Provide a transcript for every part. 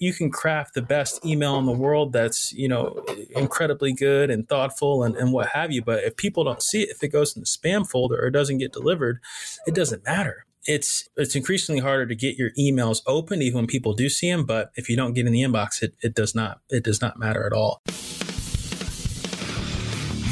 you can craft the best email in the world that's, you know, incredibly good and thoughtful and, and what have you. But if people don't see it, if it goes in the spam folder or doesn't get delivered, it doesn't matter it's it's increasingly harder to get your emails open even when people do see them but if you don't get in the inbox it, it does not it does not matter at all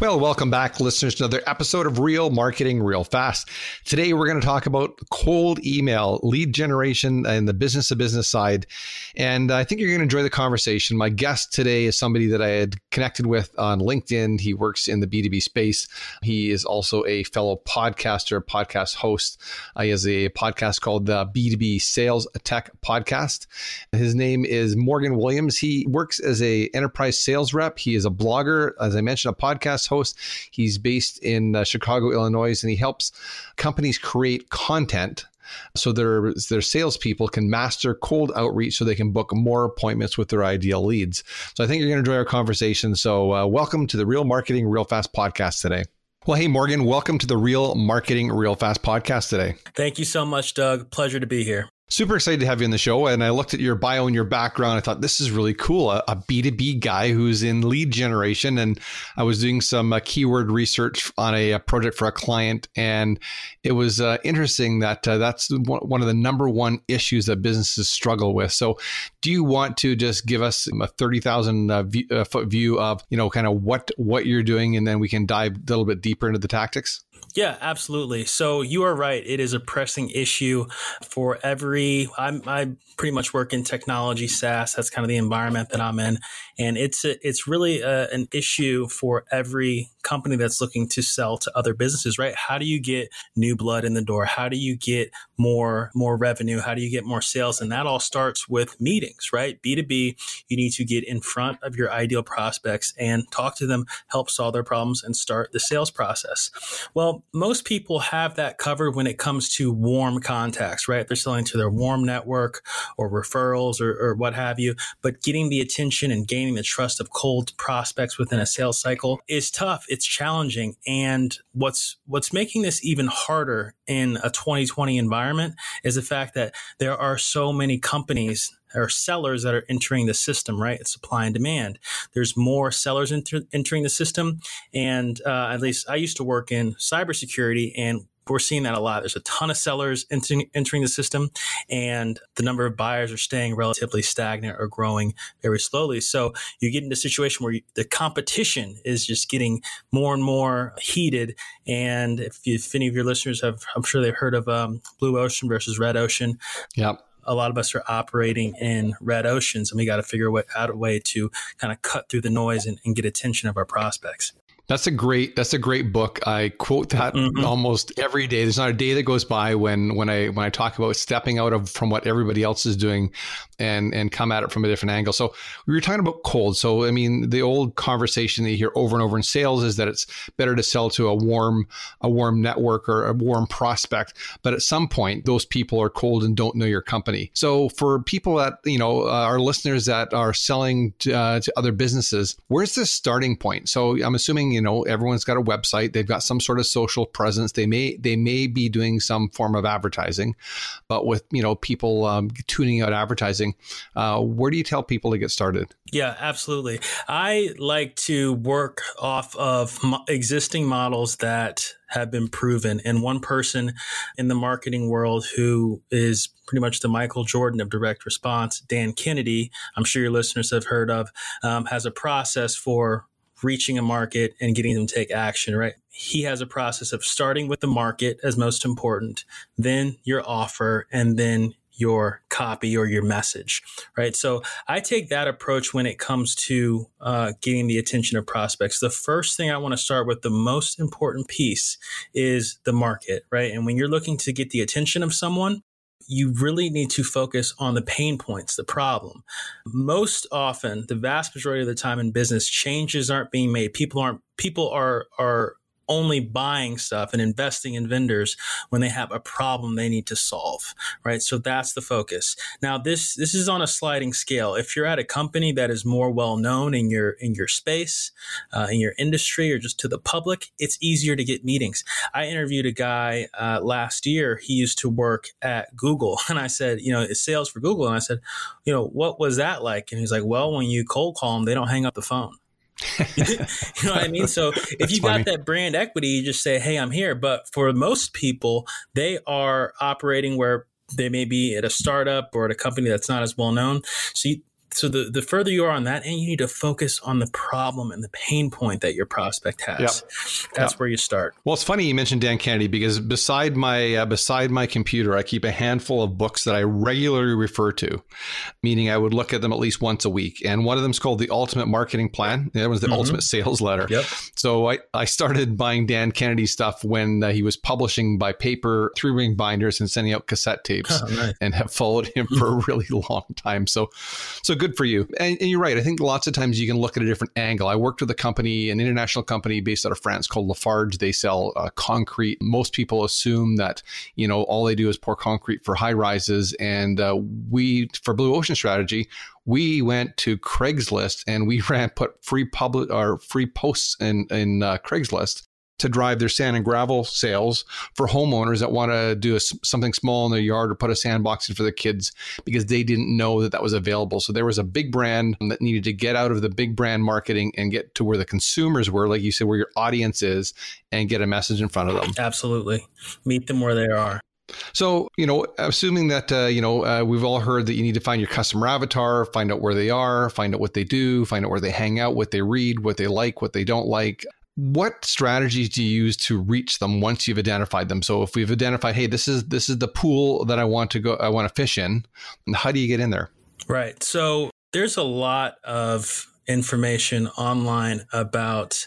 Well, welcome back, listeners, to another episode of Real Marketing Real Fast. Today, we're going to talk about cold email, lead generation, and the business to business side. And I think you're going to enjoy the conversation. My guest today is somebody that I had connected with on LinkedIn. He works in the B2B space. He is also a fellow podcaster, podcast host. Uh, he has a podcast called the B2B Sales Tech Podcast. His name is Morgan Williams. He works as a enterprise sales rep. He is a blogger, as I mentioned, a podcast host. He's based in uh, Chicago, Illinois, and he helps companies create content so their their salespeople can master cold outreach so they can book more appointments with their ideal leads. So I think you're going to enjoy our conversation. So uh, welcome to the Real Marketing Real Fast podcast today. Well, hey Morgan, welcome to the Real Marketing Real Fast podcast today. Thank you so much, Doug. Pleasure to be here. Super excited to have you on the show. And I looked at your bio and your background. I thought this is really cool. A a B2B guy who's in lead generation. And I was doing some uh, keyword research on a, a, project for a client. And it was uh, interesting that uh, that's one of the number one issues that businesses struggle with. So, do you want to just give us a 30,000 uh, view, uh, foot view of, you know, kind of what, what you're doing? And then we can dive a little bit deeper into the tactics? Yeah, absolutely. So you are right. It is a pressing issue for every. I'm, I pretty much work in technology, SaaS. That's kind of the environment that I'm in, and it's a, it's really a, an issue for every company that's looking to sell to other businesses. Right? How do you get new blood in the door? How do you get more more revenue? How do you get more sales? And that all starts with meetings, right? B two B. You need to get in front of your ideal prospects and talk to them, help solve their problems, and start the sales process. Well most people have that covered when it comes to warm contacts, right? They're selling to their warm network or referrals or, or what have you. But getting the attention and gaining the trust of cold prospects within a sales cycle is tough. It's challenging. And what's, what's making this even harder in a 2020 environment is the fact that there are so many companies or sellers that are entering the system, right? It's supply and demand. There's more sellers enter, entering the system. And uh, at least I used to work in cybersecurity and we're seeing that a lot. There's a ton of sellers entering, entering the system, and the number of buyers are staying relatively stagnant or growing very slowly. So you get into a situation where you, the competition is just getting more and more heated. And if, you, if any of your listeners have, I'm sure they've heard of um, Blue Ocean versus Red Ocean. Yep a lot of us are operating in red oceans and we got to figure out a way to kind of cut through the noise and, and get attention of our prospects. That's a great. That's a great book. I quote that mm-hmm. almost every day. There's not a day that goes by when when I when I talk about stepping out of from what everybody else is doing, and and come at it from a different angle. So we were talking about cold. So I mean, the old conversation that you hear over and over in sales is that it's better to sell to a warm a warm network or a warm prospect. But at some point, those people are cold and don't know your company. So for people that you know, uh, our listeners that are selling to, uh, to other businesses, where's the starting point? So I'm assuming you know everyone's got a website. They've got some sort of social presence. They may they may be doing some form of advertising but with you know people um, tuning out advertising uh, where do you tell people to get started? Yeah absolutely. I like to work off of existing models that have been proven and one person in the marketing world who is pretty much the Michael Jordan of direct response, Dan Kennedy, I'm sure your listeners have heard of, um, has a process for reaching a market and getting them to take action, right? He has a process of starting with the market as most important, then your offer, and then your copy or your message, right? So I take that approach when it comes to uh, getting the attention of prospects. The first thing I want to start with, the most important piece, is the market, right? And when you're looking to get the attention of someone, you really need to focus on the pain points, the problem. Most often, the vast majority of the time in business, changes aren't being made. People aren't people are are only buying stuff and investing in vendors when they have a problem they need to solve, right? So that's the focus. Now this this is on a sliding scale. If you're at a company that is more well known in your in your space, uh, in your industry, or just to the public, it's easier to get meetings. I interviewed a guy uh, last year. He used to work at Google, and I said, you know, it's sales for Google, and I said, you know, what was that like? And he's like, well, when you cold call them, they don't hang up the phone. you know what I mean? So if you got that brand equity, you just say, "Hey, I'm here." But for most people, they are operating where they may be at a startup or at a company that's not as well known. So you, so the, the further you are on that end, you need to focus on the problem and the pain point that your prospect has. Yep. That's yep. where you start. Well, it's funny you mentioned Dan Kennedy because beside my uh, beside my computer, I keep a handful of books that I regularly refer to, meaning I would look at them at least once a week. And one of them is called The Ultimate Marketing Plan. That was the mm-hmm. Ultimate Sales Letter. Yep. So I, I started buying Dan Kennedy stuff when uh, he was publishing by paper, three ring binders, and sending out cassette tapes, oh, nice. and have followed him for a really long time. So, so good for you. And, and, you're right. I think lots of times you can look at a different angle. I worked with a company, an international company based out of France called Lafarge. They sell uh, concrete. Most people assume that, you know, all they do is pour concrete for high rises. And uh, we, for Blue Ocean Strategy, we went to Craigslist and we ran put free public or free posts in in uh, Craigslist to drive their sand and gravel sales for homeowners that want to do a, something small in their yard or put a sandbox in for the kids because they didn't know that that was available. So there was a big brand that needed to get out of the big brand marketing and get to where the consumers were, like you said, where your audience is, and get a message in front of them. Absolutely, meet them where they are. So, you know, assuming that, uh, you know, uh, we've all heard that you need to find your customer avatar, find out where they are, find out what they do, find out where they hang out, what they read, what they like, what they don't like what strategies do you use to reach them once you've identified them? So if we've identified hey this is this is the pool that i want to go i want to fish in how do you get in there? Right. So there's a lot of information online about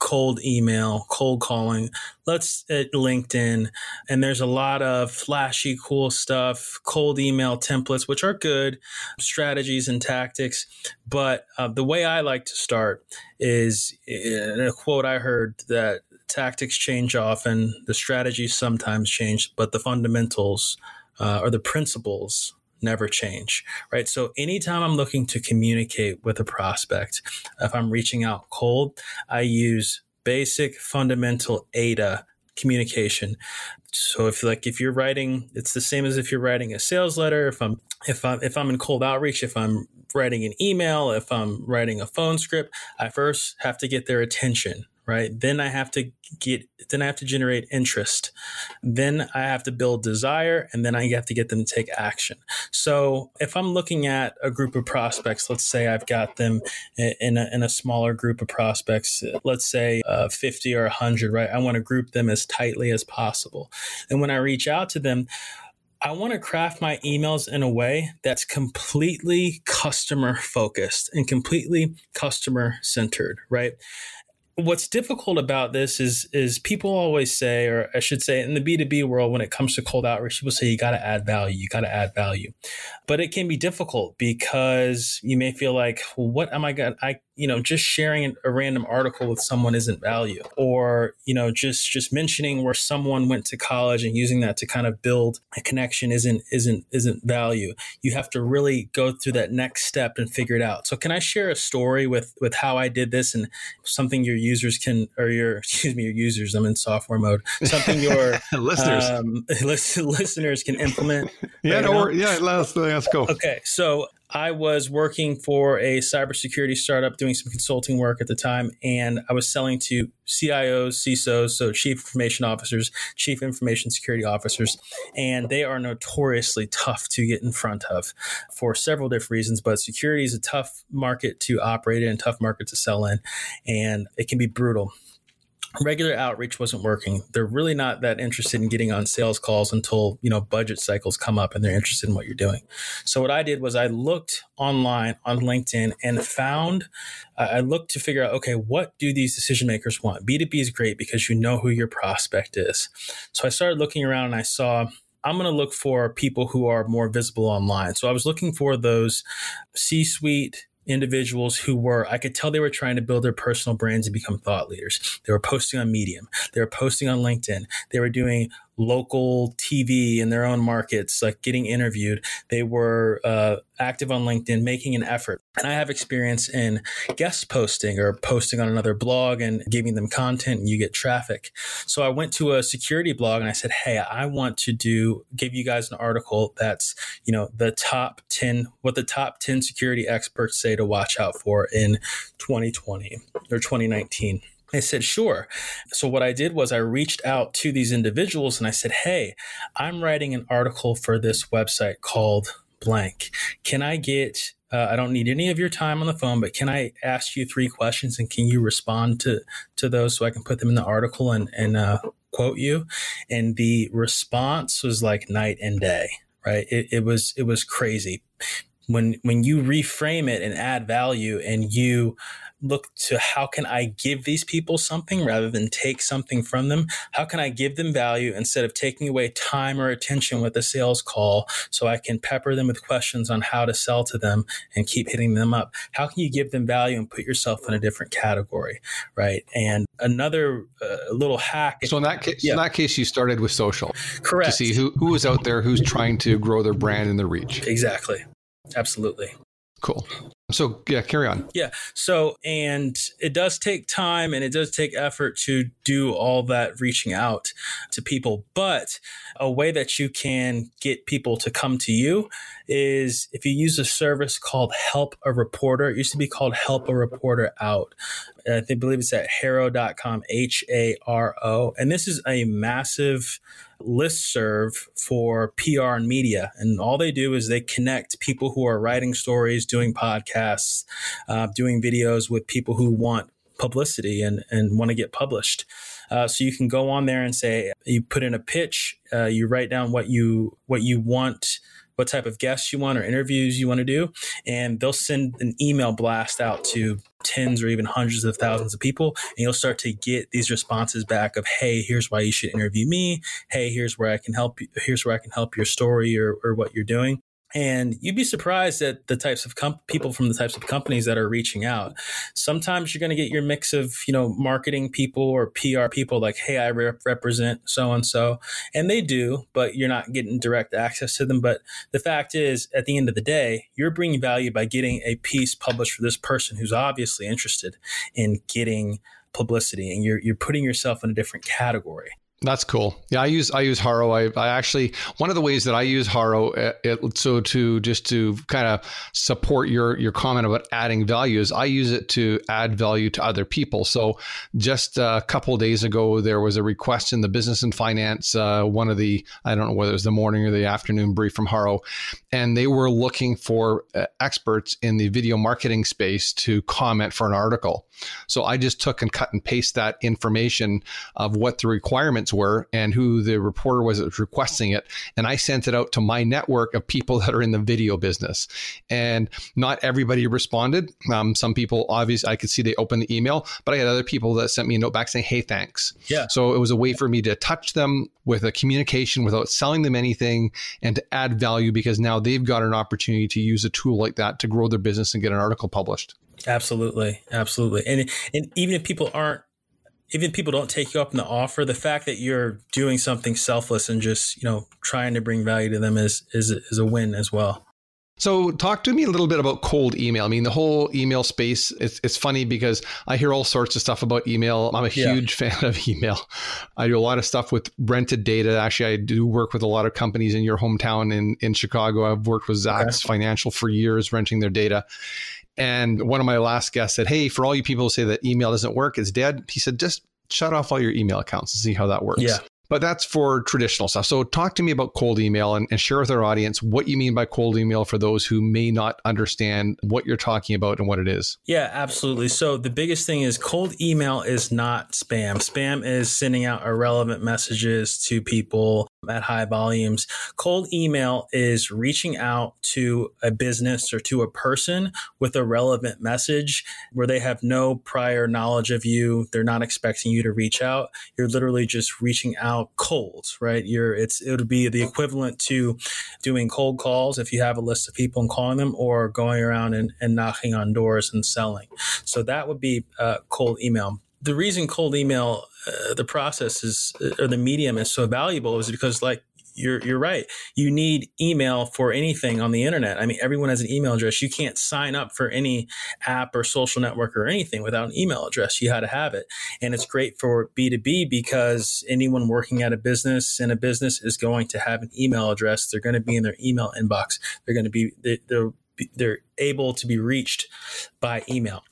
cold email, cold calling. Let's at LinkedIn, and there's a lot of flashy, cool stuff, cold email templates, which are good strategies and tactics. But uh, the way I like to start is in a quote I heard that tactics change often, the strategies sometimes change, but the fundamentals uh, or the principles never change, right? So anytime I'm looking to communicate with a prospect, if I'm reaching out cold, I use basic fundamental AIDA communication. So if like if you're writing, it's the same as if you're writing a sales letter. If I'm if I'm if I'm in cold outreach, if I'm writing an email, if I'm writing a phone script, I first have to get their attention, right? Then I have to get, then I have to generate interest. Then I have to build desire and then I have to get them to take action. So if I'm looking at a group of prospects, let's say I've got them in a, in a smaller group of prospects, let's say uh, 50 or 100, right? I want to group them as tightly as possible. And when I reach out to them, I want to craft my emails in a way that's completely customer focused and completely customer centered, right? What's difficult about this is is people always say, or I should say, in the B two B world, when it comes to cold outreach, people say you got to add value, you got to add value, but it can be difficult because you may feel like, well, what am I going? I you know just sharing a random article with someone isn't value. Or you know just just mentioning where someone went to college and using that to kind of build a connection isn't isn't isn't value. You have to really go through that next step and figure it out. So can i share a story with with how i did this and something your users can or your excuse me your users i'm in software mode. Something your listeners. um, listeners can implement. Yeah right no, yeah let's let's go. Okay so I was working for a cybersecurity startup doing some consulting work at the time, and I was selling to CIOs, CISOs, so chief information officers, chief information security officers, and they are notoriously tough to get in front of for several different reasons. But security is a tough market to operate in, tough market to sell in, and it can be brutal regular outreach wasn't working. They're really not that interested in getting on sales calls until, you know, budget cycles come up and they're interested in what you're doing. So what I did was I looked online on LinkedIn and found uh, I looked to figure out okay, what do these decision makers want? B2B is great because you know who your prospect is. So I started looking around and I saw I'm going to look for people who are more visible online. So I was looking for those C suite individuals who were, I could tell they were trying to build their personal brands and become thought leaders. They were posting on Medium, they were posting on LinkedIn, they were doing local TV in their own markets, like getting interviewed. They were uh, active on LinkedIn, making an effort. And I have experience in guest posting or posting on another blog and giving them content and you get traffic. So I went to a security blog and I said, Hey, I want to do, give you guys an article that's, you know, the top 10, what the top 10 security experts say to watch out for in 2020 or 2019. I said, sure. So what I did was I reached out to these individuals and I said, hey, I'm writing an article for this website called blank. Can I get uh, I don't need any of your time on the phone, but can I ask you three questions and can you respond to to those so I can put them in the article and and uh, quote you? And the response was like night and day, right? It, it was it was crazy when when you reframe it and add value and you look to how can I give these people something rather than take something from them? How can I give them value instead of taking away time or attention with a sales call so I can pepper them with questions on how to sell to them and keep hitting them up? How can you give them value and put yourself in a different category, right? And another uh, little hack. So in that case, yeah. in that case, you started with social, correct? To see who who is out there who's trying to grow their brand and their reach. Exactly. Absolutely. Cool. So yeah, carry on. Yeah. So and it does take time and it does take effort to do all that reaching out to people, but a way that you can get people to come to you is if you use a service called Help a Reporter. It used to be called Help a Reporter Out. Uh, I think, believe it's at haro.com, H A R O. And this is a massive list serve for PR and media. And all they do is they connect people who are writing stories, doing podcasts, uh, doing videos with people who want publicity and, and want to get published. Uh, so you can go on there and say you put in a pitch, uh, you write down what you what you want what type of guests you want or interviews you want to do. And they'll send an email blast out to tens or even hundreds of thousands of people. And you'll start to get these responses back of, Hey, here's why you should interview me. Hey, here's where I can help you. Here's where I can help your story or, or what you're doing. And you'd be surprised at the types of people from the types of companies that are reaching out. Sometimes you're going to get your mix of, you know, marketing people or PR people like, hey, I rep- represent so and so. And they do, but you're not getting direct access to them. But the fact is, at the end of the day, you're bringing value by getting a piece published for this person who's obviously interested in getting publicity and you're, you're putting yourself in a different category. That's cool. Yeah, I use I use Haro. I, I actually one of the ways that I use Haro, it, uh, so to just to kind of support your your comment about adding value is I use it to add value to other people. So just a couple days ago, there was a request in the business and finance uh, one of the I don't know whether it was the morning or the afternoon brief from Haro, and they were looking for uh, experts in the video marketing space to comment for an article. So I just took and cut and paste that information of what the requirements were and who the reporter was that was requesting it. And I sent it out to my network of people that are in the video business. And not everybody responded. Um, some people, obviously, I could see they opened the email, but I had other people that sent me a note back saying, hey, thanks. Yeah. So it was a way for me to touch them with a communication without selling them anything and to add value because now they've got an opportunity to use a tool like that to grow their business and get an article published. Absolutely, absolutely, and and even if people aren't, even people don't take you up on the offer, the fact that you're doing something selfless and just you know trying to bring value to them is is is a win as well. So, talk to me a little bit about cold email. I mean, the whole email space, it's, it's funny because I hear all sorts of stuff about email. I'm a huge yeah. fan of email. I do a lot of stuff with rented data. Actually, I do work with a lot of companies in your hometown in, in Chicago. I've worked with Zacks okay. Financial for years, renting their data. And one of my last guests said, Hey, for all you people who say that email doesn't work, it's dead. He said, just shut off all your email accounts and see how that works. Yeah. But that's for traditional stuff. So talk to me about cold email and, and, share with our audience what you mean by cold email for those who may not understand what you're talking about and what it is. Yeah, absolutely. So the biggest thing is cold email is not spam. Spam is sending out irrelevant messages to people at high volumes. Cold email is reaching out to a business or to a person with a relevant message where they have no prior knowledge of you. They're not expecting you to reach out. You're literally just reaching out email cold, right? You're it's it would be the equivalent to doing cold calls if you have a list of people and calling them, or going around and, and knocking on doors and selling. So that would be uh, cold email. The reason cold email, uh, the process is or the medium is so valuable is because like you're you're right. You need email for anything on the internet. I mean, everyone has an email address. You can't sign up for any app or social network or anything without an email address. You got to have it, and it's great for B two B because anyone working at a business in a business is going to have an email address. They're going to be in their email inbox. They're going to be they're they're able to be reached by email.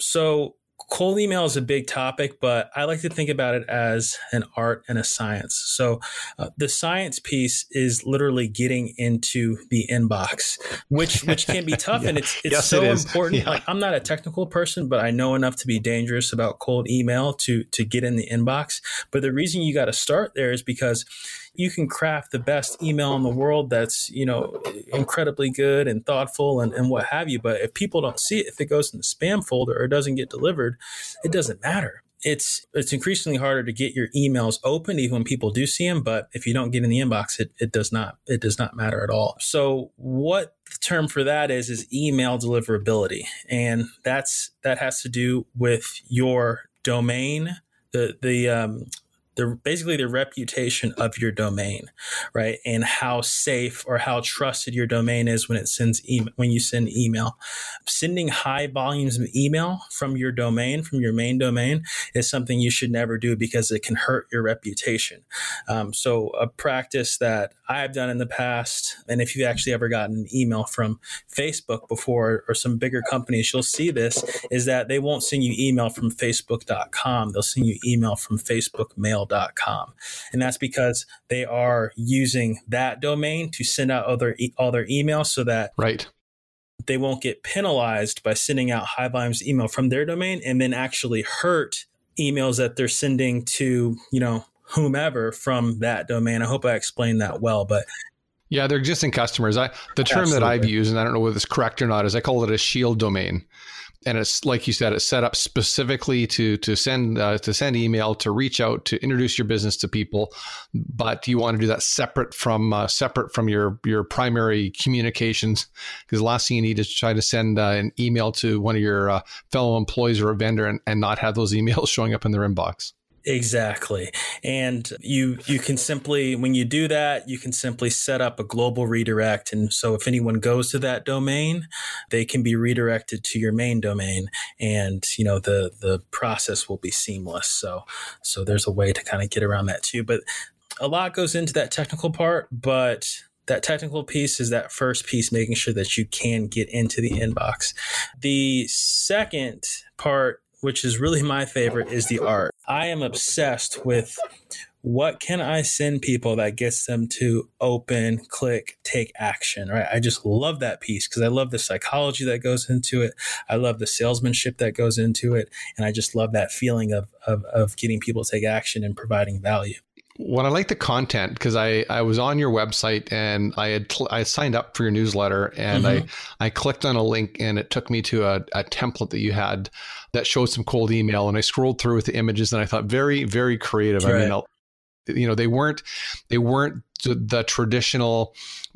So cold email is a big topic, but I like to think about it as an art and a science. So uh, the science piece is literally getting into the inbox, which which can be tough, yeah. and it's it's yes, so it important. Yeah. Like I'm not a technical person, but I know enough to be dangerous about cold email to to get in the inbox. But the reason you got to start there is because you can craft the best email in the world that's you know incredibly good and thoughtful and, and what have you. But if people don't see it if it goes in the spam folder or doesn't get delivered it doesn't matter. It's it's increasingly harder to get your emails open even when people do see them but if you don't get in the inbox it, it does not it does not matter at all. So what the term for that is is email deliverability. And that's that has to do with your domain the the um, the basically the reputation of your domain, right? And how safe or how trusted your domain is when it sends email when you send email. Sending high volumes of email from your domain, from your main domain, is something you should never do because it can hurt your reputation. Um, so a practice that I've done in the past, and if you've actually ever gotten an email from Facebook before or some bigger companies, you'll see this is that they won't send you email from Facebook.com. They'll send you email from Facebook Mail gmail.com. And that's because they are using that domain to send out other e- all their emails so that right they won't get penalized by sending out high volumes email from their domain and then actually hurt emails that they're sending to, you know, whomever from that domain. I hope I explained that well, but yeah, they're existing customers. I the term Absolutely. that I've used, and I don't know whether it's correct or not, is I call it a shield domain and it's like you said, it's set up specifically to to send uh, to send email to reach out to introduce your business to people, but you want to do that separate from uh, separate from your your primary communications because the last thing you need is to try to send uh, an email to one of your uh, fellow employees or a vendor and, and not have those emails showing up in their inbox. Exactly. And you you can simply when you do that, you can simply set up a global redirect and so if anyone goes to that domain, they can be redirected to your main domain and you know the the process will be seamless. So so there's a way to kind of get around that too, but a lot goes into that technical part, but that technical piece is that first piece, making sure that you can get into the inbox. The second part which is really my favorite, is the art. I am obsessed with what can I send people that gets them to open, click, take action, right? I just love that piece because I love the psychology that goes into it. I love the salesmanship that goes into it. And I just love that feeling of, of, of getting people to take action and providing value. Well, I like the content because I, I was on your website and I had cl- I signed up for your newsletter and mm-hmm. I I clicked on a link and it took me to a, a template that you had that showed some cold email and I scrolled through with the images and I thought very very creative. Right. I mean, I'll, you know, they weren't they weren't the, the traditional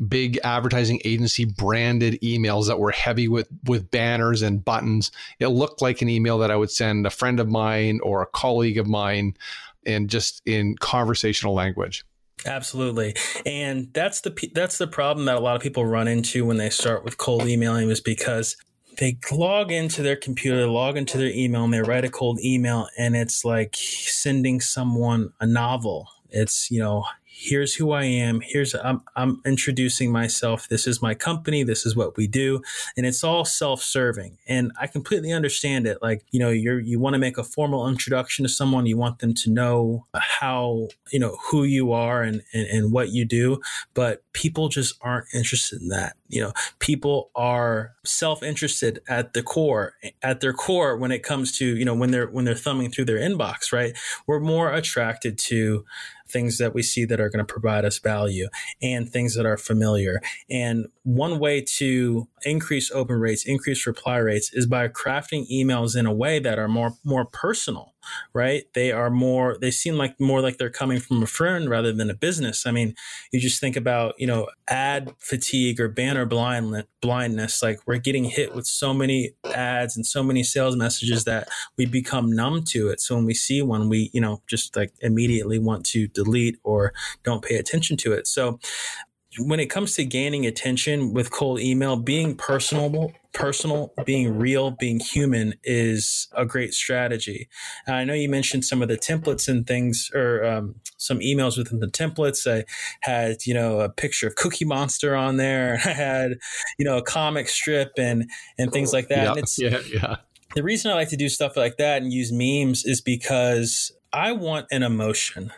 big advertising agency branded emails that were heavy with with banners and buttons. It looked like an email that I would send a friend of mine or a colleague of mine and just in conversational language. Absolutely. And that's the that's the problem that a lot of people run into when they start with cold emailing is because they log into their computer, log into their email and they write a cold email and it's like sending someone a novel. It's, you know, here's who I am. Here's I'm I'm introducing myself. This is my company. This is what we do, and it's all self-serving. And I completely understand it. Like you know, you're you want to make a formal introduction to someone. You want them to know how you know who you are and and, and what you do. But people just aren't interested in that. You know, people are self-interested at the core. At their core, when it comes to you know when they're when they're thumbing through their inbox, right? We're more attracted to things that we see that are going to provide us value and things that are familiar. And one way to increase open rates, increase reply rates is by crafting emails in a way that are more more personal right? They are more, they seem like more like they're coming from a friend rather than a business. I mean, you just think about, you know, ad fatigue or banner blind, blindness. Like we're getting hit with so many ads and so many sales messages that we become numb to it. So when we see one, we, you know, just like immediately want to delete or don't pay attention to it. So when it comes to gaining attention with cold email, being personable, personal, being real, being human is a great strategy. And I know you mentioned some of the templates and things, or um, some emails within the templates. I had, you know, a picture of Cookie Monster on there. I had, you know, a comic strip and and things like that. Yeah, and it's yeah, yeah. The reason I like to do stuff like that and use memes is because I want an emotion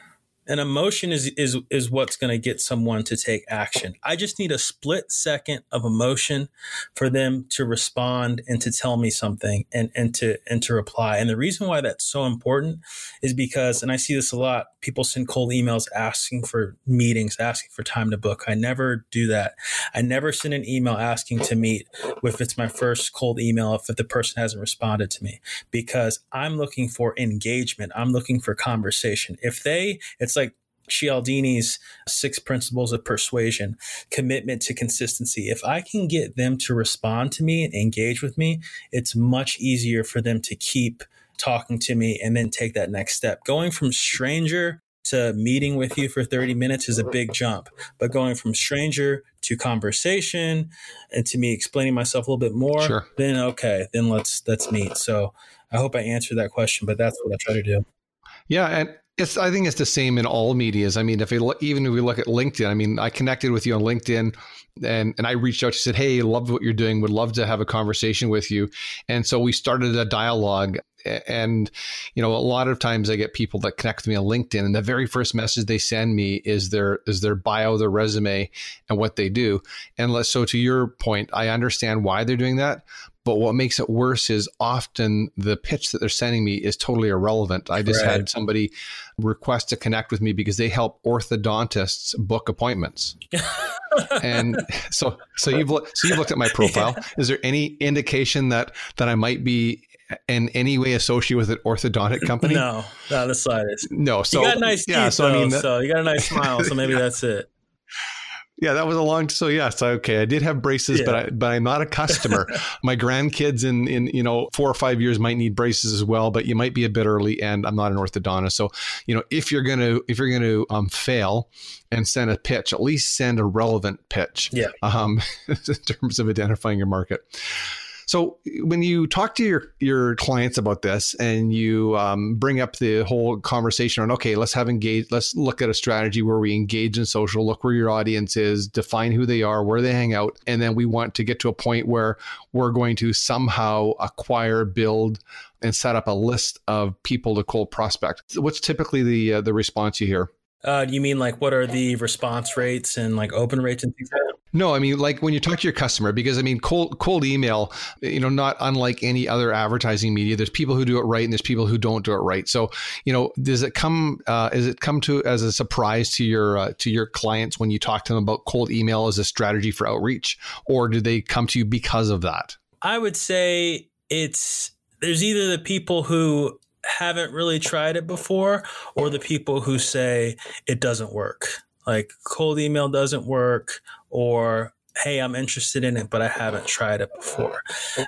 an emotion is is is what's going to get someone to take action. I just need a split second of emotion for them to respond and to tell me something and and to and to reply. And the reason why that's so important is because and I see this a lot, people send cold emails asking for meetings, asking for time to book. I never do that. I never send an email asking to meet if it's my first cold email if the person hasn't responded to me because I'm looking for engagement. I'm looking for conversation. If they it's it's like Cialdini's six principles of persuasion, commitment to consistency. If I can get them to respond to me and engage with me, it's much easier for them to keep talking to me and then take that next step. Going from stranger to meeting with you for 30 minutes is a big jump, but going from stranger to conversation and to me explaining myself a little bit more, sure. then okay, then let's let's meet. So I hope I answered that question, but that's what I try to do. Yeah, and it's, I think it's the same in all medias. I mean, if we even if we look at LinkedIn, I mean, I connected with you on LinkedIn, and and I reached out. She said, "Hey, love what you're doing. Would love to have a conversation with you." And so we started a dialogue. And you know, a lot of times I get people that connect with me on LinkedIn, and the very first message they send me is their is their bio, their resume, and what they do. And so, to your point, I understand why they're doing that, but what makes it worse is often the pitch that they're sending me is totally irrelevant. I just right. had somebody request to connect with me because they help orthodontists book appointments. and so so you've so you've looked at my profile. Yeah. Is there any indication that that I might be in any way associated with an orthodontic company? No, not the slightest. No, so you got nice teeth, yeah. So though, I mean, that, so you got a nice smile. So maybe that's it yeah, that was a long. So yes, okay, I did have braces, yeah. but I, but I'm not a customer. My grandkids in in you know four or five years might need braces as well, but you might be a bit early, and I'm not an orthodontist. So you know if you're gonna if you're gonna um, fail and send a pitch, at least send a relevant pitch. Yeah. Um, in terms of identifying your market. So when you talk to your your clients about this and you um, bring up the whole conversation on okay, let's have engage, let's look at a strategy where we engage in social, look where your audience is, define who they are, where they hang out, and then we want to get to a point where we're going to somehow acquire, build, and set up a list of people to cold prospect. What's typically the uh, the response you hear? Uh, you mean like what are the response rates and like open rates and things like that? No, I mean like when you talk to your customer, because I mean cold cold email, you know, not unlike any other advertising media. There's people who do it right, and there's people who don't do it right. So, you know, does it come? Uh, is it come to as a surprise to your uh, to your clients when you talk to them about cold email as a strategy for outreach, or do they come to you because of that? I would say it's there's either the people who haven't really tried it before, or the people who say it doesn't work like cold email doesn't work or hey i'm interested in it but i haven't tried it before.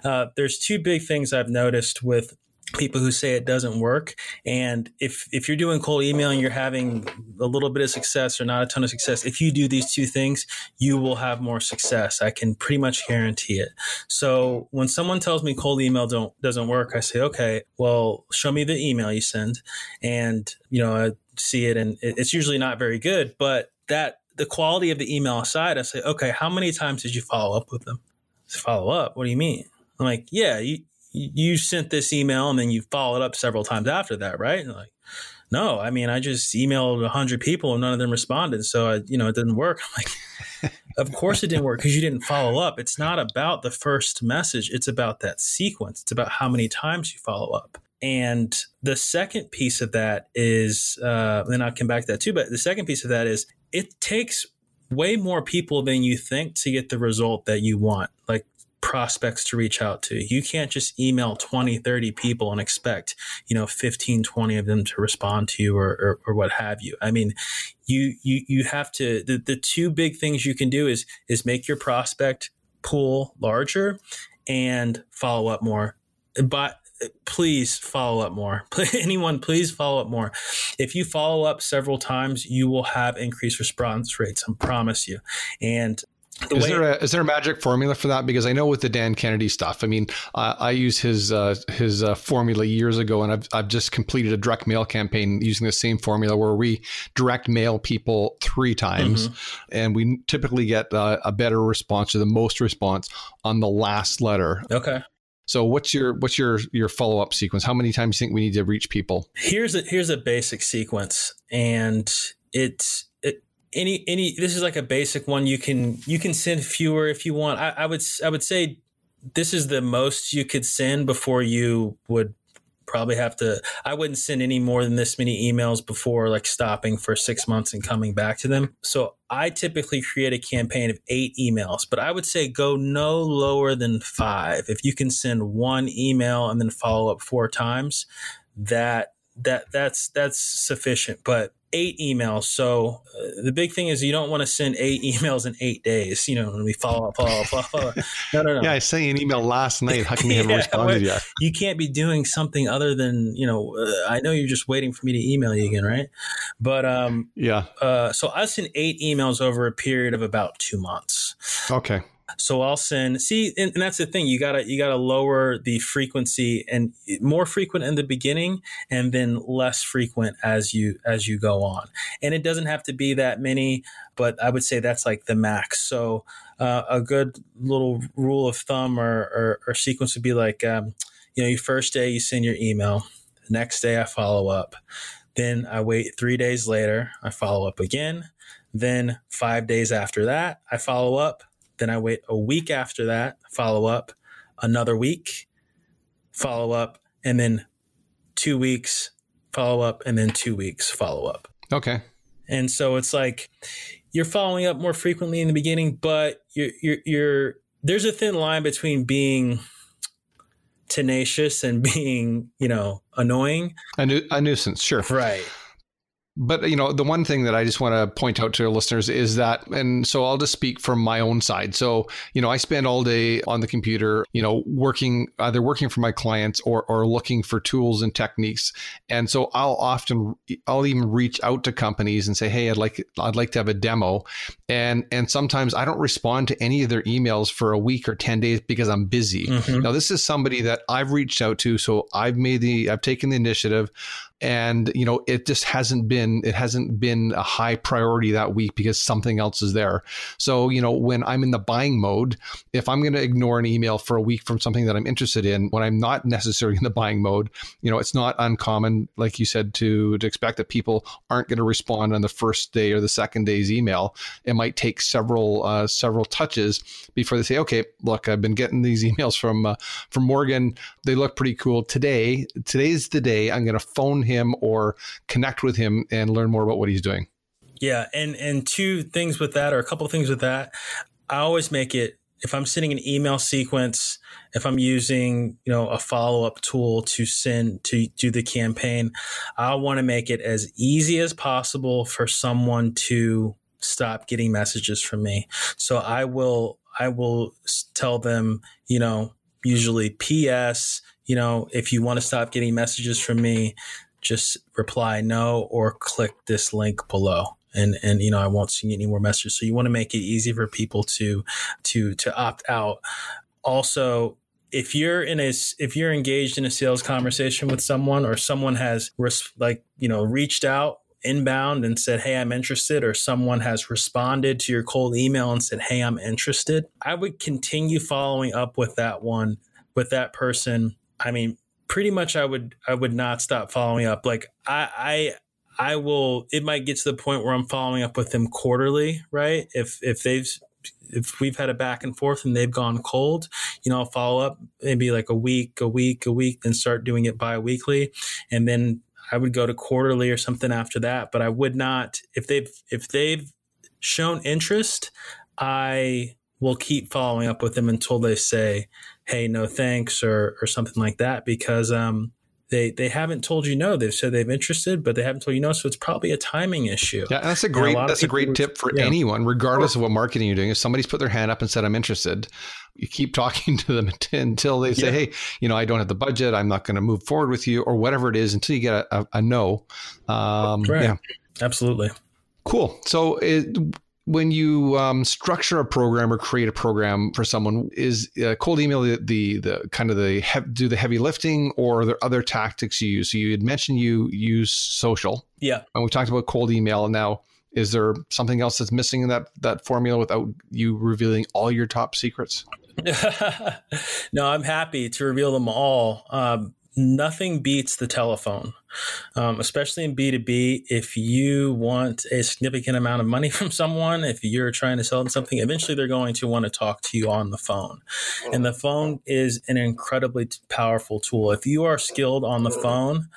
Uh, there's two big things i've noticed with people who say it doesn't work. And if if you're doing cold email and you're having a little bit of success or not a ton of success if you do these two things you will have more success. I can pretty much guarantee it. So when someone tells me cold email don't doesn't work i say okay well show me the email you send. And you know see it and it's usually not very good but that the quality of the email aside i say okay how many times did you follow up with them? Follow up? What do you mean? I'm like yeah you you sent this email and then you followed up several times after that right? And like no i mean i just emailed 100 people and none of them responded so I, you know it didn't work. I'm like of course it didn't work because you didn't follow up. It's not about the first message. It's about that sequence. It's about how many times you follow up and the second piece of that is, uh, then I'll come back to that too. But the second piece of that is it takes way more people than you think to get the result that you want. Like prospects to reach out to. You can't just email 20, 30 people and expect, you know, 15, 20 of them to respond to you or, or, or what have you. I mean, you, you, you have to, the, the two big things you can do is, is make your prospect pool larger and follow up more. But please follow up more. Anyone, please follow up more. If you follow up several times, you will have increased response rates. I promise you. And the is there a is there a magic formula for that? Because I know with the Dan Kennedy stuff, I mean, uh, I use his uh, his uh, formula years ago, and I've I've just completed a direct mail campaign using the same formula where we direct mail people three times, mm-hmm. and we typically get uh, a better response or the most response on the last letter. Okay. So what's your what's your your follow up sequence? How many times do you think we need to reach people? Here's a here's a basic sequence, and it's any any this is like a basic one you can you can send fewer if you want I, I, would i would say this is the most you could send before you would probably have to i wouldn't send any more than this many emails before like stopping for six months and coming back to them. So i typically create a campaign of eight emails but i would say go no lower than five. If you can send one email and then follow up four times that that that's that's sufficient. But eight emails. So uh, the big thing is you don't want to send eight emails in eight days. You know, when we follow up, follow up, follow up. No, no, no. yeah, I sent an email last night. How come you haven't responded yet? You can't be doing something other than you know. Uh, I know you're just waiting for me to email you again, right? But um, yeah. Uh, so I sent eight emails over a period of about two months. Okay. So I'll send. See, and, and, that's the thing. You gotta you gotta lower the frequency and more frequent in the beginning, and then less frequent as you as you go on. And it doesn't have to be that many, but I would say that's like the max. So uh, a good little rule of thumb or, or, or sequence would be like, um, you know, your first day you send your email. The next day I follow up. Then I wait three days later. I follow up again. Then five days after that, I follow up then I wait a week after that, follow up, another week, follow up, and then two weeks, follow up, and then two weeks, follow up. Okay. And so it's like you're following up more frequently in the beginning, but you're, you're, you're there's a thin line between being tenacious and being, you know, annoying. A, nu- a nuisance, sure. Right. But you know, the one thing that I just want to point out to our listeners is that, and so I'll just speak from my own side. So you know, I spend all day on the computer, you know, working either working for my clients or or looking for tools and techniques. And so I'll often I'll even reach out to companies and say, hey, I'd like I'd like to have a demo. And and sometimes I don't respond to any of their emails for a week or ten days because I'm busy. Mm-hmm. Now this is somebody that I've reached out to, so I've made the I've taken the initiative and you know it just hasn't been it hasn't been a high priority that week because something else is there. So you know when i'm in the buying mode if i'm going to ignore an email for a week from something that i'm interested in when i'm not necessarily in the buying mode you know it's not uncommon like you said to to expect that people aren't going to respond on the first day or the second day's email. It might take several uh, several touches before they say okay look i've been getting these emails from uh, from morgan. They look pretty cool today. Today's the day i'm going to phone him him or connect with him and learn more about what he's doing. Yeah, and and two things with that, or a couple things with that. I always make it if I'm sending an email sequence, if I'm using you know a follow up tool to send to do the campaign, I want to make it as easy as possible for someone to stop getting messages from me. So I will I will tell them you know usually PS you know if you want to stop getting messages from me just reply no or click this link below and and you know I won't see any more messages. So you want to make it easy for people to to to opt out. Also, if you're in a if you're engaged in a sales conversation with someone or someone has res- like you know reached out inbound and said hey i'm interested or someone has responded to your cold email and said hey i'm interested i would continue following up with that one with that person i mean pretty much I would I would not stop following up. Like I I I will it might get to the point where I'm following up with them quarterly, right? If if they've if we've had a back and forth and they've gone cold, you know, I'll follow up maybe like a week, a week, a week, then start doing it bi-weekly. And then I would go to quarterly or something after that. But I would not if they've if they've shown interest, I we'll keep following up with them until they say, "Hey, no thanks," or or something like that, because um, they they haven't told you no. They've said they've interested, but they haven't told you no. So it's probably a timing issue. Yeah, that's a great a that's a great tip for yeah. anyone, regardless of what marketing you're doing. If somebody's put their hand up and said I'm interested, you keep talking to them until they say, yeah. "Hey, you know, I don't have the budget. I'm not going to move forward with you," or whatever it is, until you get a, a, a no. Um, right. Yeah, absolutely. Cool. So, it, when you um, structure a program or create a program for someone, is uh, cold email the, the, the kind of the he- do the heavy lifting, or are there other tactics you use? So you had mentioned you use social, yeah, and we talked about cold email. Now, is there something else that's missing in that that formula without you revealing all your top secrets? no, I'm happy to reveal them all. Um, nothing beats the telephone, um, especially in B2B. If you want a significant amount of money from someone, if you're trying to sell them something, eventually they're going to want to talk to you on the phone. And the phone is an incredibly powerful tool. If you are skilled on the phone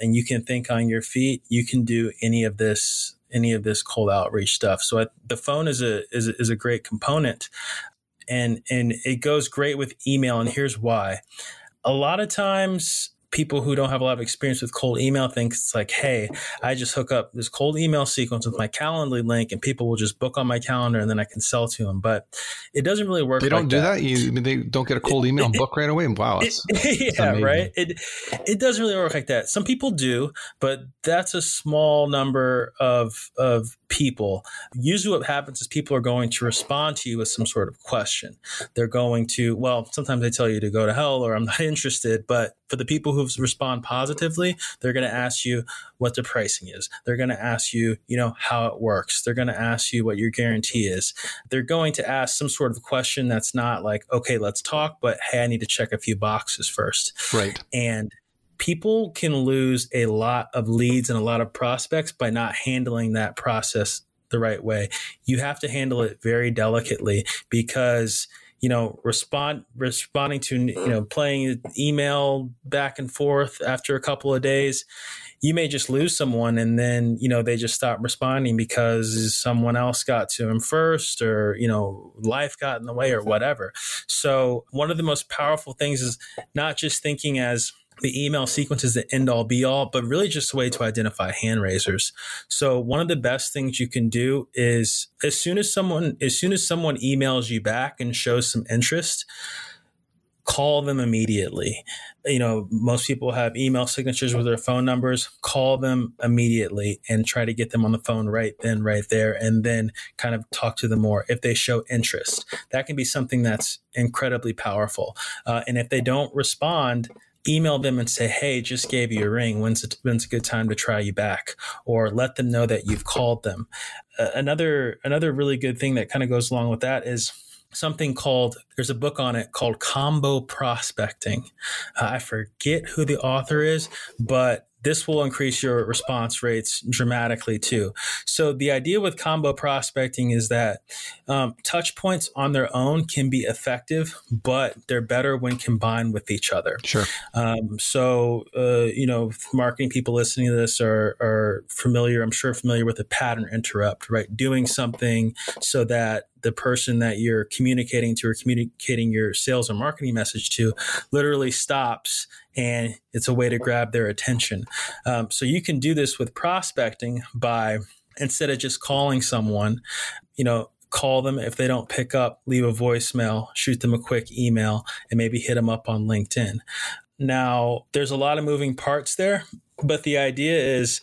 and you can think on your feet, you can do any of this any of this cold outreach stuff. So I, the phone is a, is is a great component and and it goes great with email and here's why a lot of times people who don't have a lot of experience with cold email think it's like, hey, I just hook up this cold email sequence with my Calendly link and people will just book on my calendar and then I can sell to them. But it doesn't really work. They don't like do that. that. You they don't get a cold email and book right away. Wow, it's, it, yeah, right. It it doesn't really work like that. Some people do, but that's a small number of of people. Usually, what happens is people are going to respond to you with some sort of question. They're going to well, sometimes they tell you to go to hell or I'm not interested, but for the people who respond positively, they're going to ask you what the pricing is. They're going to ask you, you know, how it works. They're going to ask you what your guarantee is. They're going to ask some sort of question that's not like, okay, let's talk, but hey, I need to check a few boxes first. Right. And people can lose a lot of leads and a lot of prospects by not handling that process the right way. You have to handle it very delicately because – you know, respond responding to you know playing email back and forth after a couple of days, you may just lose someone and then you know they just stop responding because someone else got to him first or you know life got in the way or whatever. So one of the most powerful things is not just thinking as the email sequence is the end all be all, but really just a way to identify hand raisers. So one of the best things you can do is as soon as someone as soon as someone emails you back and shows some interest, call them immediately. You know, most people have email signatures with their phone numbers. Call them immediately and try to get them on the phone right then, right there, and then kind of talk to them more if they show interest. That can be something that's incredibly powerful. Uh, and if they don't respond, email them and say, "Hey, just gave you a ring. When's it, when's a good time to try you back?" Or let them know that you've called them. Uh, another another really good thing that kind of goes along with that is something called there's a book on it called combo prospecting uh, i forget who the author is but this will increase your response rates dramatically too. So the idea with combo prospecting is that um, touch points on their own can be effective, but they're better when combined with each other. Sure. Um, so uh, you know, marketing people listening to this are are familiar. I'm sure familiar with the pattern interrupt, right? Doing something so that the person that you're communicating to or communicating your sales or marketing message to literally stops and it's a way to grab their attention. Um, so you can do this with prospecting by instead of just calling someone, you know, call them if they don't pick up, leave a voicemail, shoot them a quick email, and maybe hit them up on LinkedIn. Now, there's a lot of moving parts there, but the idea is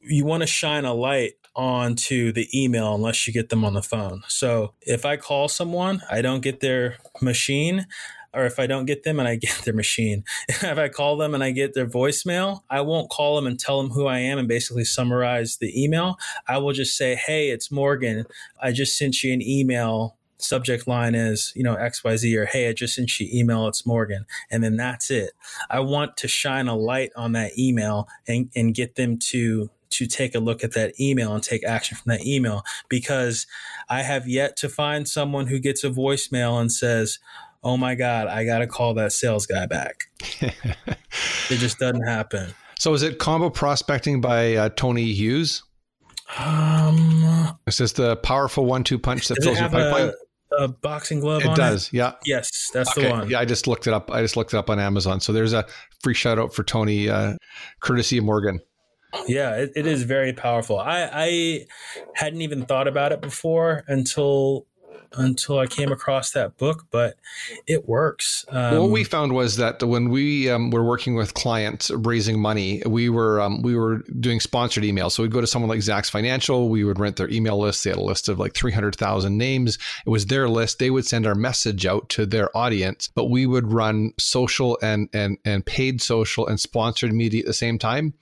you want to shine a light onto the email unless you get them on the phone. So if I call someone, I don't get their machine, or if I don't get them and I get their machine, if I call them and I get their voicemail, I won't call them and tell them who I am and basically summarize the email. I will just say, Hey, it's Morgan. I just sent you an email subject line is, you know, XYZ or hey, I just sent you email, it's Morgan. And then that's it. I want to shine a light on that email and, and get them to to take a look at that email and take action from that email because I have yet to find someone who gets a voicemail and says, Oh my God, I got to call that sales guy back. it just doesn't happen. So is it combo prospecting by uh, Tony Hughes? Um, is this the powerful one-two punch that fills your pipeline? A, a boxing glove it does. it? Yeah. Yes, that's Okay. the one. Yeah, I just looked it up. I just looked it up on Amazon. So there's a free shout out for Tony, uh, courtesy of Morgan. Yeah, it, it is very powerful. I, I hadn't even thought about it before until until I came across that book, but it works. Um, what we found was that when we um, were working with clients raising money, we were um, we were doing sponsored emails. So we'd go to someone like Zacks Financial. We would rent their email list. They had a list of like three hundred thousand names. It was their list. They would send our message out to their audience, but we would run social and and and paid social and sponsored media at the same time.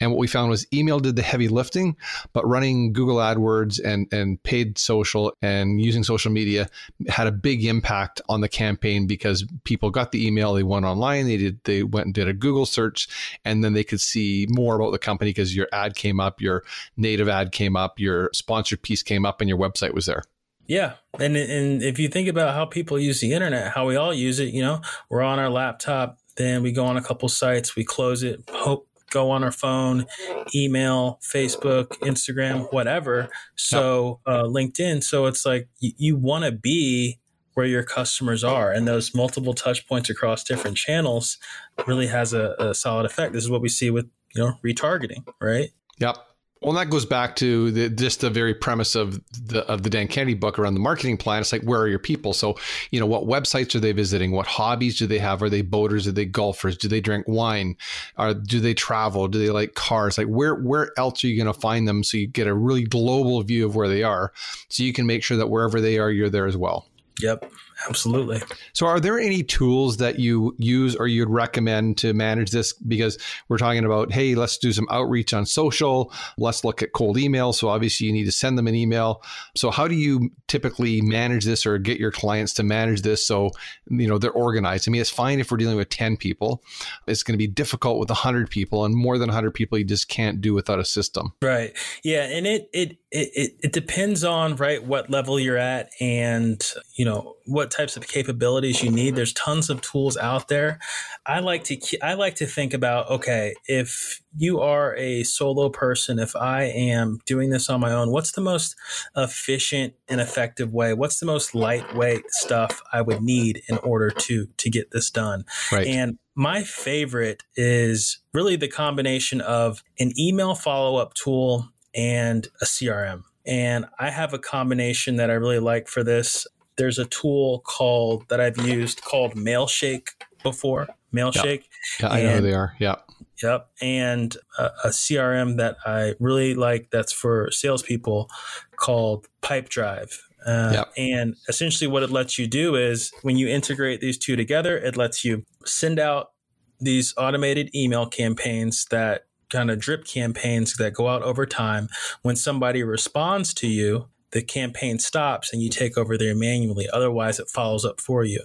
And what we found was email did the heavy lifting, but running Google AdWords and and paid social and using social media had a big impact on the campaign because people got the email, they went online, they did they went and did a Google search, and then they could see more about the company because your ad came up, your native ad came up, your sponsored piece came up, and your website was there. Yeah, and and if you think about how people use the internet, how we all use it, you know, we're on our laptop, then we go on a couple sites, we close it, hope go on our phone, email, Facebook, Instagram, whatever. So uh, LinkedIn. So it's like you, you want to be where your customers are, and those multiple touch points across different channels really has a, a solid effect. This is what we see with you know retargeting, right? Yep. Well, that goes back to the, just the very premise of the of the Dan Kennedy book around the marketing plan. It's like, where are your people? So, you know, what websites are they visiting? What hobbies do they have? Are they boaters? Are they golfers? Do they drink wine? Are do they travel? Do they like cars? Like, where where else are you going to find them? So you get a really global view of where they are, so you can make sure that wherever they are, you're there as well. Yep, absolutely. So, are there any tools that you use or you'd recommend to manage this? Because we're talking about, hey, let's do some outreach on social. Let's look at cold email. So, obviously, you need to send them an email. So, how do you typically manage this or get your clients to manage this so you know they're organized? I mean, it's fine if we're dealing with ten people. It's going to be difficult with hundred people, and more than hundred people, you just can't do without a system. Right. Yeah, and it it it it depends on right what level you're at and you know what types of capabilities you need. There's tons of tools out there. I like to I like to think about okay, if you are a solo person, if I am doing this on my own, what's the most efficient and effective way? What's the most lightweight stuff I would need in order to to get this done? Right. And my favorite is really the combination of an email follow up tool and a CRM. And I have a combination that I really like for this. There's a tool called that I've used called Mailshake before. Mailshake. Yeah, I know who they are. Yeah. Yep. And a, a CRM that I really like that's for salespeople called Pipedrive. Uh, Yep. And essentially, what it lets you do is when you integrate these two together, it lets you send out these automated email campaigns that kind of drip campaigns that go out over time. When somebody responds to you, the campaign stops and you take over there manually. Otherwise, it follows up for you.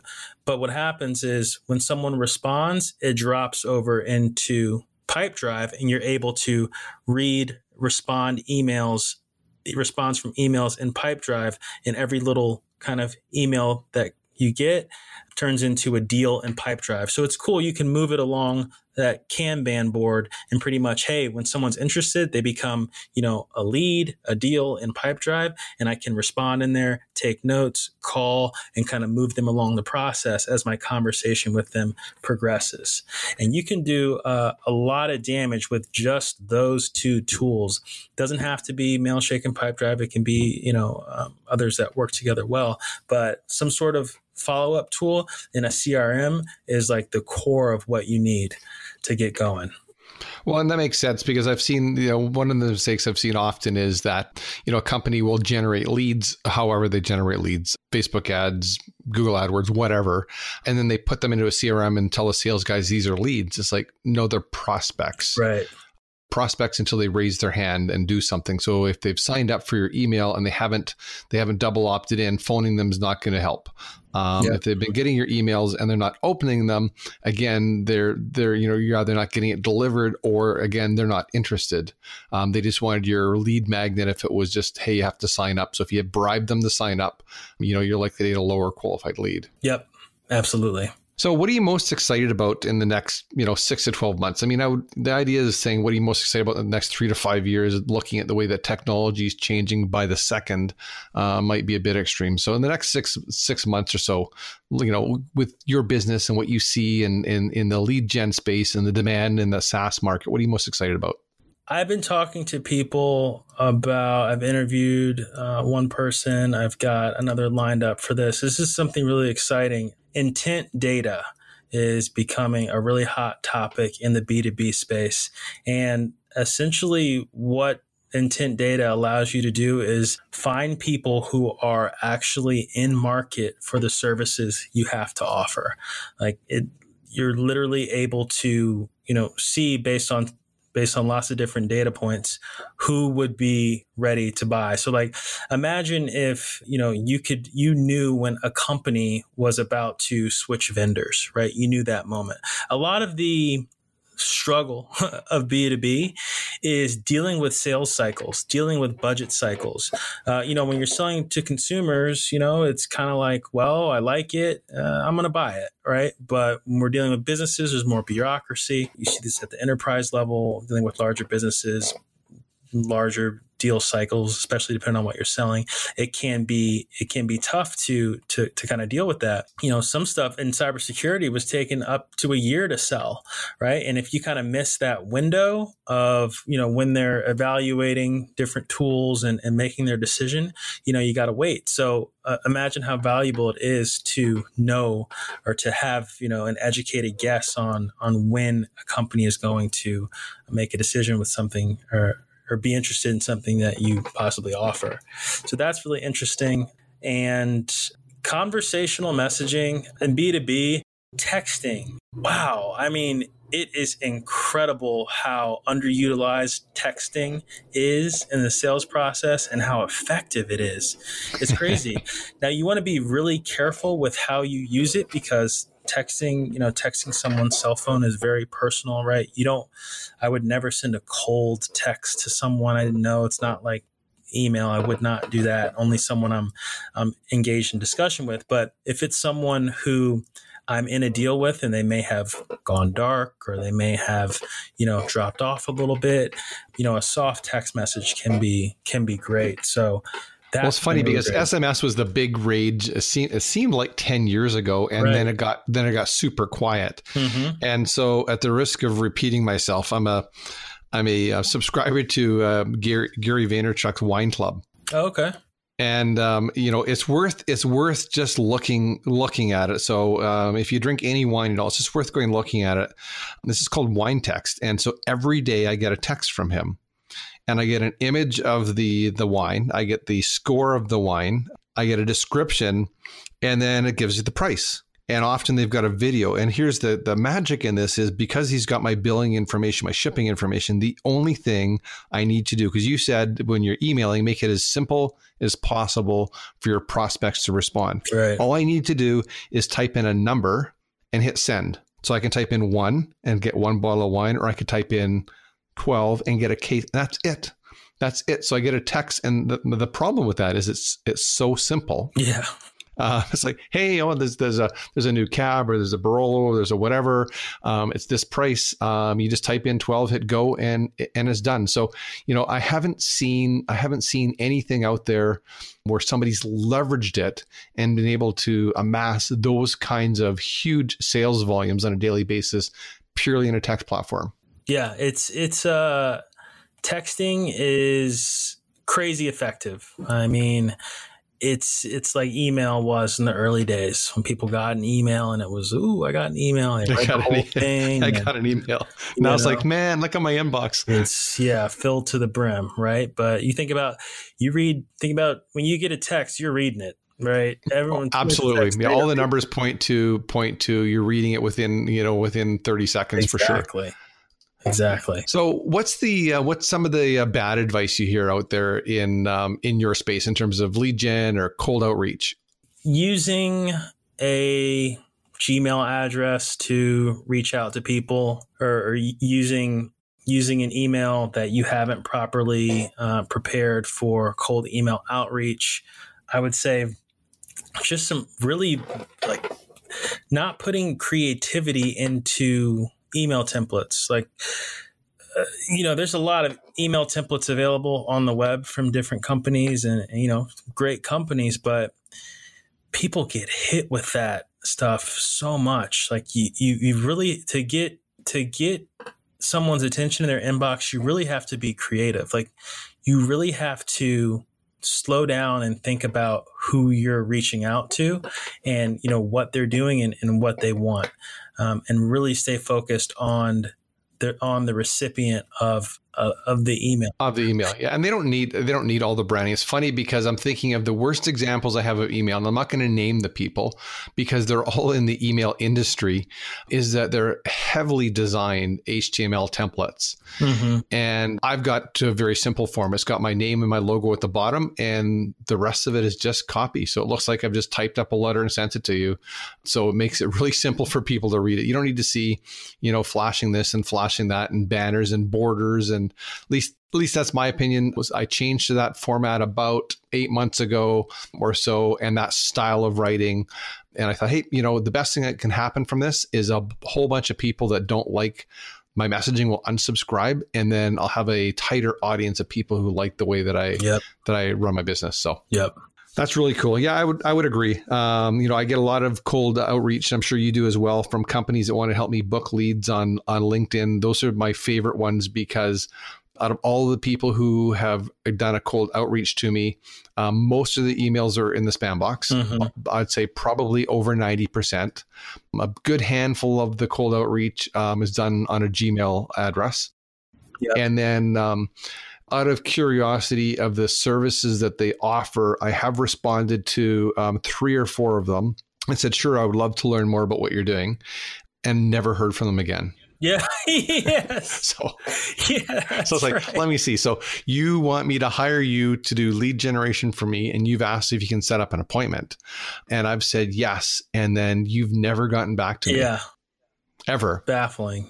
But what happens is when someone responds, it drops over into Pipedrive and you're able to read, respond emails, response from emails in Pipedrive, in every little kind of email that you get turns into a deal in Pipedrive. So it's cool. You can move it along that Kanban board and pretty much, hey, when someone's interested, they become, you know, a lead, a deal in Pipedrive, and I can respond in there, take notes, call, and kind of move them along the process as my conversation with them progresses. And you can do uh, a lot of damage with just those two tools. Doesn't have to be Mailshake and Pipedrive. It can be, you know, um, others that work together well, but some sort of follow up tool in a CRM is like the core of what you need to get going. Well, and that makes sense because I've seen, you know, one of the mistakes I've seen often is that, you know, a company will generate leads, however they generate leads, Facebook ads, Google AdWords, whatever. And then they put them into a CRM and tell the sales guys these are leads. It's like, no, they're prospects. Right. Prospects until they raise their hand and do something. So if they've signed up for your email and they haven't they haven't double opted in, phoning them is not going to help. Um, Yeah. If they've been getting your emails and they're not opening them, again, they're they're you know you're either not getting it delivered or again they're not interested. Um, they just wanted your lead magnet if it was just hey you have to sign up. So if you bribe them to sign up, you know you're likely to get a lower qualified lead. Yep. Absolutely. So, what are you most excited about in the next, you know, six to twelve months? I mean, I would, the idea is saying, what are you most excited about in the next three to five years? Looking at the way that technology is changing by the second, uh, might be a bit extreme. So, in the next six six months or so, you know, with your business and what you see in in, in the lead gen space and the demand in the SaaS market, what are you most excited about? I've been talking to people about, I've interviewed uh, one person, I've got another lined up for this. This is something really exciting. Intent data is becoming a really hot topic in the B2B space. And essentially, what intent data allows you to do is find people who are actually in market for the services you have to offer. Like it, you're literally able to, you know, see based on based on lots of different data points who would be ready to buy? So like imagine if you know you could you knew when a company was about to switch vendors right? You knew that moment. A lot of the struggle of B2B is dealing with sales cycles, dealing with budget cycles. Uh, you know, when you're selling to consumers, you know, it's kind of like, well, I like it, uh, I'm going to buy it, right? But when we're dealing with businesses, there's more bureaucracy. You see this at the enterprise level, dealing with larger businesses, larger deal cycles, especially depending on what you're selling, it can be it can be tough to to to kind of deal with that. You know, some stuff in cybersecurity was taken up to a year to sell, right? And if you kind of miss that window of you know when they're evaluating different tools and, and making their decision, you know, you got to wait. So uh, imagine how valuable it is to know or to have you know an educated guess on on when a company is going to make a decision with something or or be interested in something that you possibly offer. So that's really interesting. And conversational messaging and B2B texting. Wow. I mean, it is incredible how underutilized texting is in the sales process and how effective it is. It's crazy. now, you want to be really careful with how you use it because texting, you know, texting someone's cell phone is very personal, right? You don't, I would never send a cold text to someone I didn't know. It's not like email. I would not do that. Only someone I'm, I'm engaged in discussion with. But if it's someone who, I'm in a deal with and they may have gone dark or they may have, you know, dropped off a little bit, you know, a soft text message can be can be great. So that's well, it's funny because great. SMS was the big rage. It seemed, it seemed like ten years ago, and right. then it got then it got super quiet. Mm-hmm. And so, at the risk of repeating myself, I'm a I'm a, a subscriber to uh, Gary, Gary Vaynerchuk's Wine Club. Oh, okay. And um, you know it's worth it's worth just looking looking at it. So um, if you drink any wine at all, it's just worth going looking at it. This is called Wine Text, and so every day I get a text from him and I get an image of the the wine. I get the score of the wine. I get a description, and then it gives you the price. And often they've got a video. And here's the the magic in this is because he's got my billing information, my shipping information. The only thing I need to do, because you said when you're emailing, make it as simple as possible for your prospects to respond. Right. All I need to do is type in a number and hit send. So I can type in one and get one bottle of wine, or I could type in 12 and get a case. That's it. That's it. So I get a text, and the, the problem with that is it's it's so simple. Yeah. Uh, it's like, hey, oh, there's there's a there's a new cab or there's a Barolo or there's a whatever. Um, it's this price. Um, you just type in 12, hit go, and and it's done. So you know, I haven't seen I haven't seen anything out there where somebody's leveraged it and been able to amass those kinds of huge sales volumes on a daily basis purely in a text platform. Yeah, it's it's uh texting is crazy effective. I mean, it's it's like email was in the early days when people got an email and it was ooh I got an email. I, I got, an, thing I got an email. Now it's like man look at my inbox. It's yeah filled to the brim right? But you think about you read think about when you get a text you're reading it right? Everyone oh, absolutely. yeah, all the numbers point to point to you're reading it within you know within 30 seconds exactly. for sure Exactly. So, what's the uh, what's some of the uh, bad advice you hear out there in um, in your space in terms of lead gen or cold outreach? Using a Gmail address to reach out to people, or, or using using an email that you haven't properly uh, prepared for cold email outreach. I would say just some really like not putting creativity into email templates. Like, uh, you know, there's a lot of email templates available on the web from different companies and, you know, great companies, but people get hit with that stuff so much. Like you, you, you really, to get, to get someone's attention in their inbox, you really have to be creative. Like you really have to slow down and think about who you're reaching out to and you know what they're doing and, and what they want um, and really stay focused on the on the recipient of uh, of the email. Of the email yeah and they don't need they don't need all the branding it's funny because i'm thinking of the worst examples i have of email and i'm not going to name the people because they're all in the email industry is that they're heavily designed html templates. Mm-hmm. and i've got to a very simple form. It's got my name and my logo at the bottom and the rest of it is just copy. So it looks like i've just typed up a letter and sent it to you. So it makes it really simple for people to read it. You don't need to see you know flashing this and flashing that and banners and borders and and at least at least that's my opinion was I changed to that format about eight months ago or so and that style of writing. And I thought, hey, you know, the best thing that can happen from this is a whole bunch of people that don't like my messaging will unsubscribe and then I'll have a tighter audience of people who like the way that I yep. that I run my business. So Yep. That's really cool. Yeah, I would I would agree. Um, you know, I get a lot of cold outreach. I'm sure you do as well from companies that want to help me book leads on on LinkedIn. Those are my favorite ones because out of all the people who have done a cold outreach to me, um, most of the emails are in the spam box. Mm-hmm. I'd say probably over 90%. A good handful of the cold outreach um, is done on a Gmail address. Yep. And then um, out of curiosity of the services that they offer, I have responded to um, three or four of them and said, sure, I would love to learn more about what you're doing, and never heard from them again. Yeah. yes. So, yeah. So it's like, right. let me see. So you want me to hire you to do lead generation for me, and you've asked if you can set up an appointment, and I've said yes, and then you've never gotten back to me. Yeah. Ever. Baffling.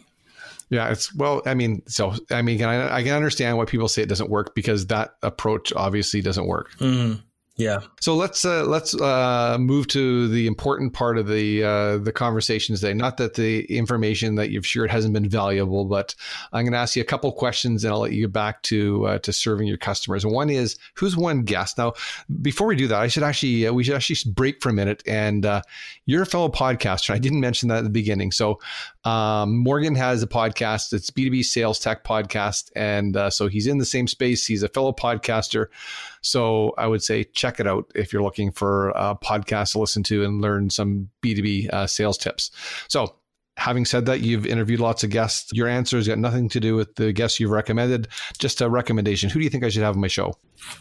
Yeah, it's well. I mean, so I mean, I, I can understand why people say it doesn't work because that approach obviously doesn't work. Mm-hmm. Yeah. So let's uh, let's uh, move to the important part of the uh, the conversation today. Not that the information that you've shared hasn't been valuable, but I'm going to ask you a couple questions, and I'll let you get back to uh, to serving your customers. One is, who's one guest? Now, before we do that, I should actually uh, we should actually break for a minute. And uh, you're a fellow podcaster. I didn't mention that at the beginning. So um, Morgan has a podcast. It's B2B Sales Tech Podcast, and so he's in the same space. He's a fellow podcaster. So I would say check it out if you're looking for a podcast to listen to and learn some B2B uh, sales tips. So having said that, you've interviewed lots of guests. Your answer has got nothing to do with the guests you've recommended, just a recommendation. Who do you think I should have on my show?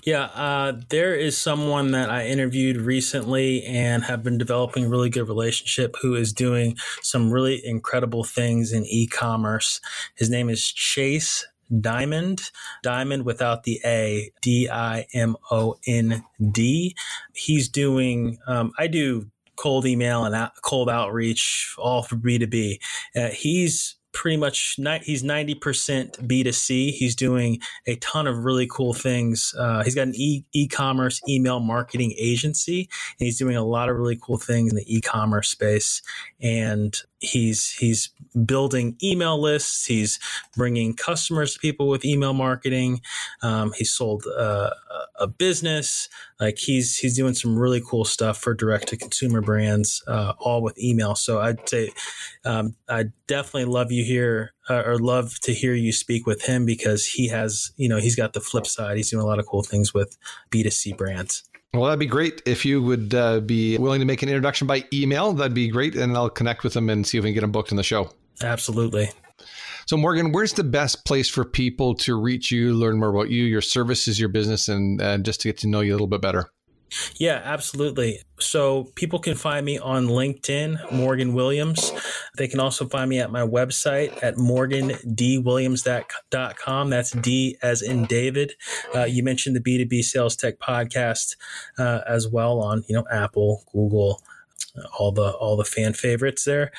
Yeah, uh, there is someone that I interviewed recently and have been developing a really good relationship who is doing some really incredible things in e commerce. His name is Chase Dimond, Diamond without the A, D I M O N D. He's doing, um, I do cold email and cold outreach all for B2B. Uh, he's pretty much he's 90% b2c he's doing a ton of really cool things uh, he's got an e- e-commerce email marketing agency and he's doing a lot of really cool things in the e-commerce space and he's he's building email lists. He's bringing customers to people with email marketing. Um, he sold uh, a business. Like he's he's doing some really cool stuff for direct to consumer brands uh, all with email. So i'd say um, i definitely love you here uh, or love to hear you speak with him because he has you know he's got the flip side. He's doing a lot of cool things with b2c brands well, that'd be great if you would uh, be willing to make an introduction by email. That'd be great, and I'll connect with them and see if we can get them booked in the show. Absolutely. So, Morgan, where's the best place for people to reach you, learn more about you, your services, your business, and uh, just to get to know you a little bit better? Yeah, absolutely. So people can find me on LinkedIn, Morgan Williams. They can also find me at my website at morgandwilliams.com. That's D as in David. Uh, you mentioned the B2B Sales Tech podcast uh, as well on, you know, Apple, Google, all the all the fan favorites there.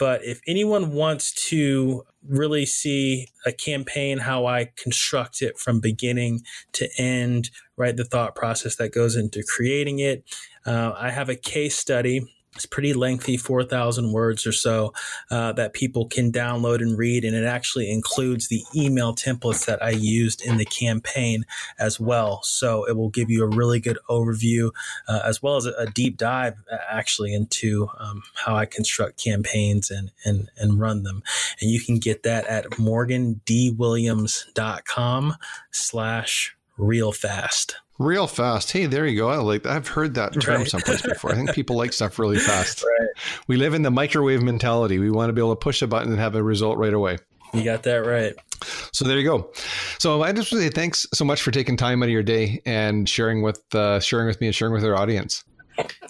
But if anyone wants to really see a campaign, how I construct it from beginning to end, right? The thought process that goes into creating it. Uh, I have a case study It's pretty lengthy, 4,000 words or so, uh, that people can download and read. And it actually includes the email templates that I used in the campaign as well. So it will give you a really good overview, uh, as well as a, deep dive uh, actually into um, how I construct campaigns and, and, and run them. And you can get that at morgandwilliams.com slash real fast. Real fast. Hey, there you go. I like I've heard that term right. someplace before. I think people like stuff really fast. Right. We live in the microwave mentality. We want to be able to push a button and have a result right away. You got that right. So there you go. So I just want to say thanks so much for taking time out of your day and sharing with uh, sharing with me and sharing with our audience.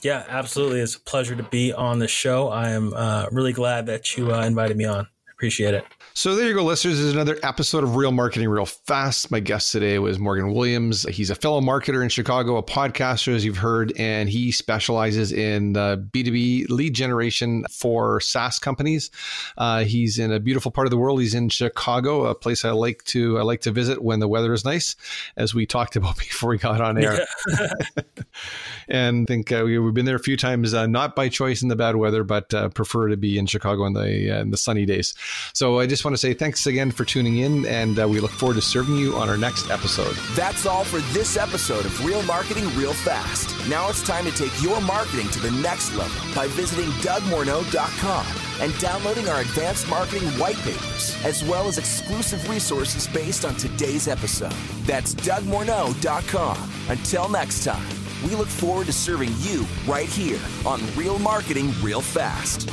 Yeah, absolutely. It's a pleasure to be on the show. I am uh, really glad that you uh, invited me on. Appreciate it. So there you go, listeners. This is another episode of Real Marketing Real Fast. My guest today was Morgan Williams. He's a fellow marketer in Chicago, a podcaster, as you've heard, and he specializes in uh, B2B lead generation for SaaS companies. Uh, he's in a beautiful part of the world. He's in Chicago, a place I like to I like to visit when the weather is nice, as we talked about before we got on air. Yeah. and I think uh, we, have been there a few times, uh, not by choice in the bad weather, but uh, prefer to be in Chicago in the uh, in the sunny days. So I just just want to say thanks again for tuning in, and uh, we look forward to serving you on our next episode. That's all for this episode of Real Marketing Real Fast. Now it's time to take your marketing to the next level by visiting DougMorneau.com and downloading our advanced marketing white papers, as well as exclusive resources based on today's episode. That's DougMorneau.com. Until next time, we look forward to serving you right here on Real Marketing Real Fast.